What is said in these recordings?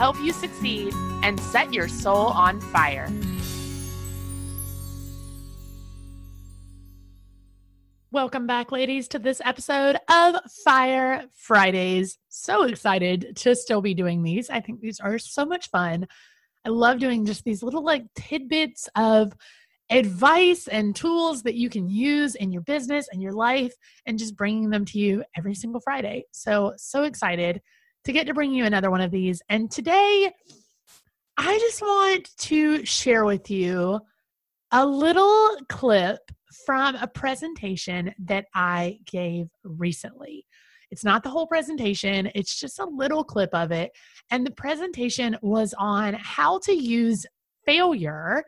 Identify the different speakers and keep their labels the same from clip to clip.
Speaker 1: help you succeed, and set your soul on fire. Welcome back, ladies, to this episode of Fire Fridays. So excited to still be doing these. I think these are so much fun. I love doing just these little like tidbits of advice and tools that you can use in your business and your life and just bringing them to you every single Friday. So, so excited to get to bring you another one of these. And today, I just want to share with you a little clip from a presentation that I gave recently. It's not the whole presentation, it's just a little clip of it. And the presentation was on how to use failure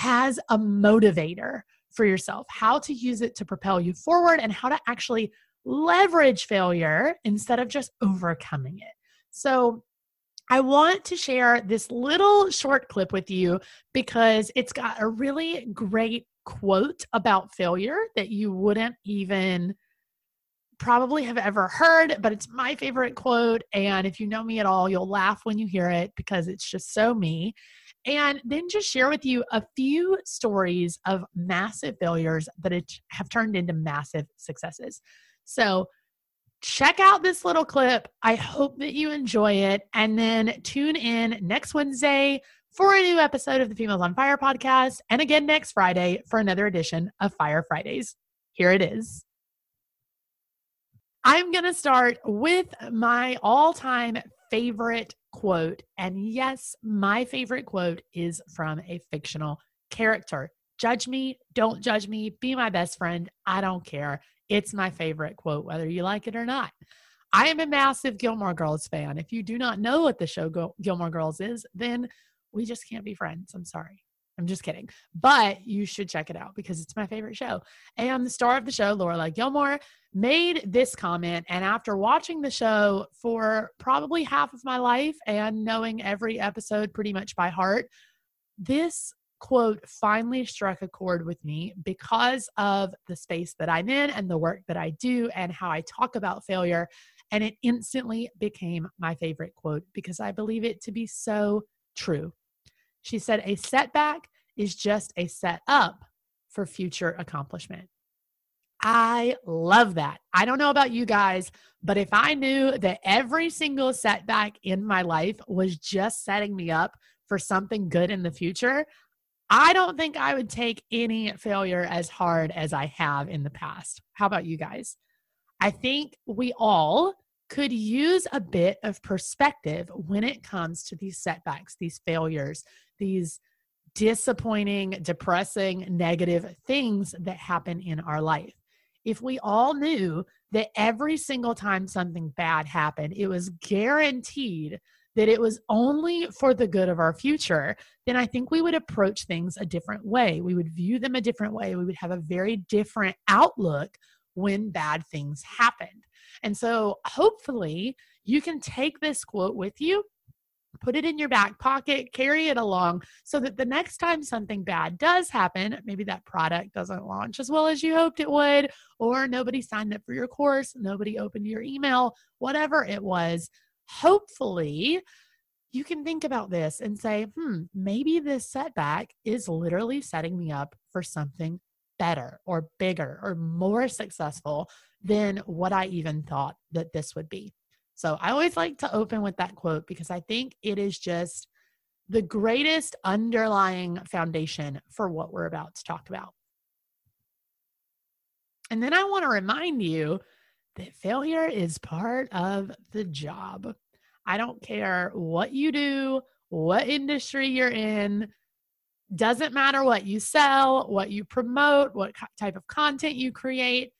Speaker 1: as a motivator for yourself, how to use it to propel you forward, and how to actually leverage failure instead of just overcoming it. So, I want to share this little short clip with you because it's got a really great quote about failure that you wouldn't even probably have ever heard, but it's my favorite quote. And if you know me at all, you'll laugh when you hear it because it's just so me and then just share with you a few stories of massive failures that have turned into massive successes. So, check out this little clip. I hope that you enjoy it. And then tune in next Wednesday for a new episode of the Females on Fire podcast. And again next Friday for another edition of Fire Fridays. Here it is. I'm going to start with my all time favorite quote. And yes, my favorite quote is from a fictional character. Judge me, don't judge me, be my best friend. I don't care. It's my favorite quote, whether you like it or not. I am a massive Gilmore Girls fan. If you do not know what the show Gilmore Girls is, then we just can't be friends. I'm sorry. I'm just kidding. But you should check it out because it's my favorite show. And the star of the show, Lorelai Gilmore, made this comment. And after watching the show for probably half of my life and knowing every episode pretty much by heart, this quote finally struck a chord with me because of the space that I'm in and the work that I do and how I talk about failure. And it instantly became my favorite quote because I believe it to be so true. She said, A setback is just a set up for future accomplishment. I love that. I don't know about you guys, but if I knew that every single setback in my life was just setting me up for something good in the future, I don't think I would take any failure as hard as I have in the past. How about you guys? I think we all could use a bit of perspective when it comes to these setbacks, these failures, these disappointing, depressing, negative things that happen in our life. If we all knew that every single time something bad happened, it was guaranteed that it was only for the good of our future, then I think we would approach things a different way. We would view them a different way. We would have a very different outlook when bad things happened. And so hopefully you can take this quote with you put it in your back pocket, carry it along so that the next time something bad does happen, maybe that product doesn't launch as well as you hoped it would, or nobody signed up for your course, nobody opened your email, whatever it was, hopefully you can think about this and say, hmm, maybe this setback is literally setting me up for something better or bigger or more successful than what I even thought that this would be. So I always like to open with that quote because I think it is just the greatest underlying foundation for what we're about to talk about. And then I want to remind you that failure is part of the job. I don't care what you do, what industry you're in, doesn't matter what you sell, what you promote, what type of content you create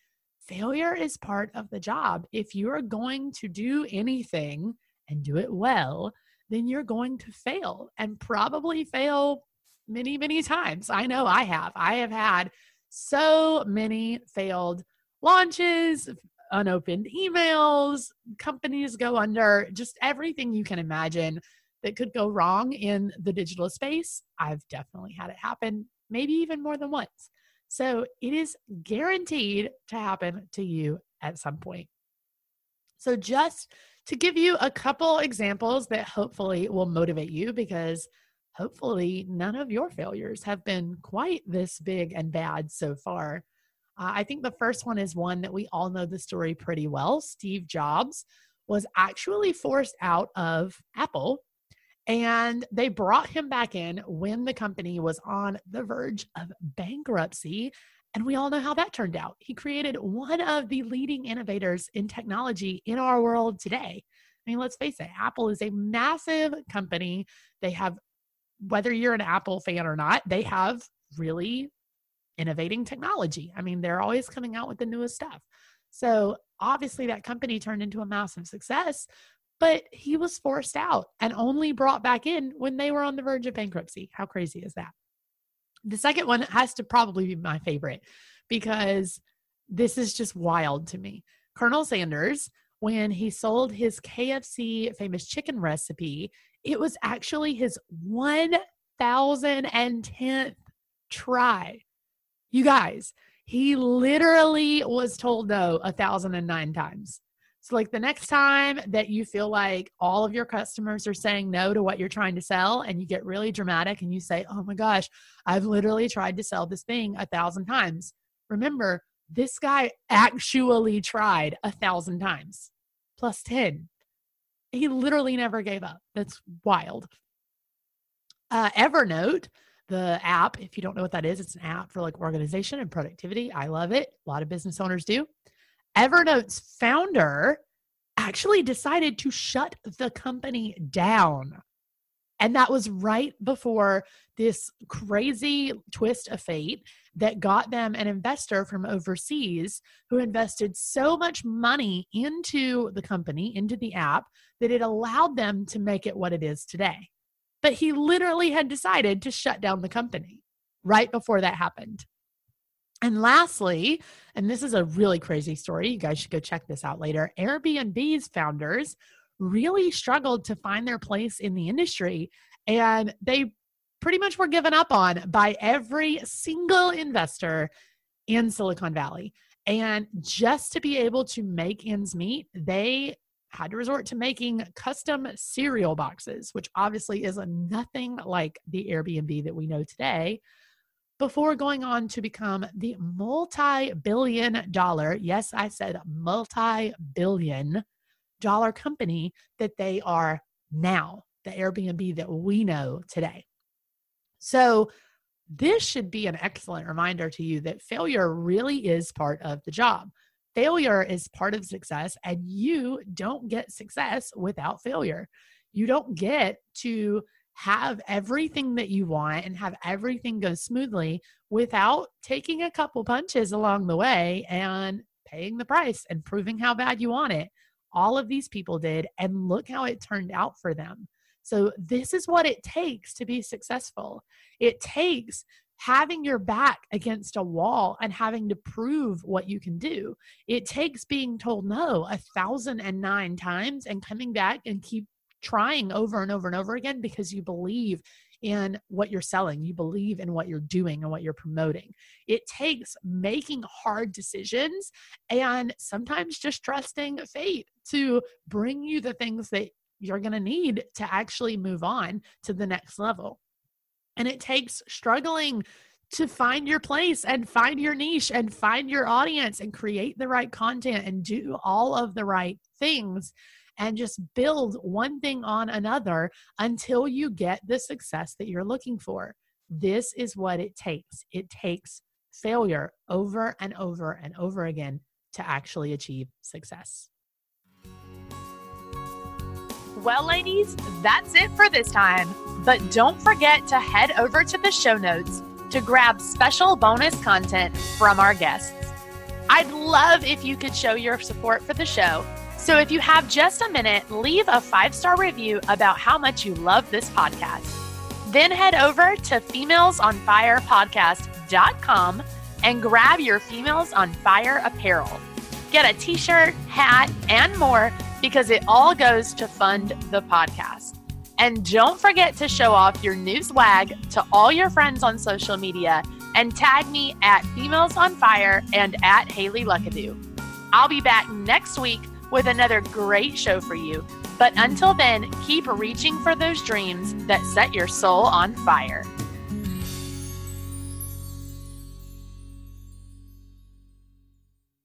Speaker 1: failure is part of the job. If you are going to do anything and do it well, then you're going to fail and probably fail many, many times. I know I have. I have had so many failed launches, unopened emails, companies go under, just everything you can imagine that could go wrong in the digital space. I've definitely had it happen, maybe even more than once. So it is guaranteed to happen to you at some point. So, just to give you a couple examples that hopefully will motivate you, because hopefully none of your failures have been quite this big and bad so far. Uh, I think the first one is one that we all know the story pretty well. Steve Jobs was actually forced out of Apple and they brought him back in when the company was on the verge of bankruptcy. And we all know how that turned out. He created one of the leading innovators in technology in our world today. I mean, let's face it, Apple is a massive company. They have, whether you're an Apple fan or not, they have really innovating technology. I mean, they're always coming out with the newest stuff. So obviously, that company turned into a massive success, but he was forced out and only brought back in when they were on the verge of bankruptcy. How crazy is that? The second one has to probably be my favorite because this is just wild to me. Colonel Sanders, when he sold his KFC famous chicken recipe, it was actually his 1010th try. You guys, he literally was told no a thousand and nine times. So, like the next time that you feel like all of your customers are saying no to what you're trying to sell, and you get really dramatic and you say, Oh my gosh, I've literally tried to sell this thing a thousand times. Remember, this guy actually tried a thousand times plus 10. He literally never gave up. That's wild. Uh, Evernote, the app, if you don't know what that is, it's an app for like organization and productivity. I love it. A lot of business owners do. Evernote's founder actually decided to shut the company down. And that was right before this crazy twist of fate that got them an investor from overseas who invested so much money into the company, into the app, that it allowed them to make it what it is today. But he literally had decided to shut down the company right before that happened. And lastly, and this is a really crazy story, you guys should go check this out later. Airbnb's founders really struggled to find their place in the industry, and they pretty much were given up on by every single investor in Silicon Valley. And just to be able to make ends meet, they had to resort to making custom cereal boxes, which obviously is nothing like the Airbnb that we know today before going on to become the multi billion dollar, yes, I said multi billion dollar company that they are now, the Airbnb that we know today. So, this should be an excellent reminder to you that failure really is part of the job. Failure is part of success, and you don't get success without failure. You don't get to have everything that you want and have everything go smoothly without taking a couple punches along the way and paying the price and proving how bad you want it. All of these people did, and look how it turned out for them. So, this is what it takes to be successful. It takes having your back against a wall and having to prove what you can do. It takes being told no a thousand and nine times and coming back and keep trying over and over and over again because you believe in what you're selling, you believe in what you're doing and what you're promoting. It takes making hard decisions and sometimes just trusting fate to bring you the things that you're going to need to actually move on to the next level. And it takes struggling to find your place and find your niche and find your audience and create the right content and do all of the right things and just build one thing on another until you get the success that you're looking for. This is what it takes. It takes failure over and over and over again to actually achieve success. Well, ladies, that's it for this time. But don't forget to head over to the show notes to grab special bonus content from our guests. I'd love if you could show your support for the show so if you have just a minute, leave a five star review about how much you love this podcast. Then head over to femalesonfirepodcast.com and grab your Females on Fire apparel. Get a t shirt, hat, and more because it all goes to fund the podcast. And don't forget to show off your new swag to all your friends on social media and tag me at Females on Fire and at Haley Luckadoo. I'll be back next week with another great show for you. But until then, keep reaching for those dreams that set your soul on fire.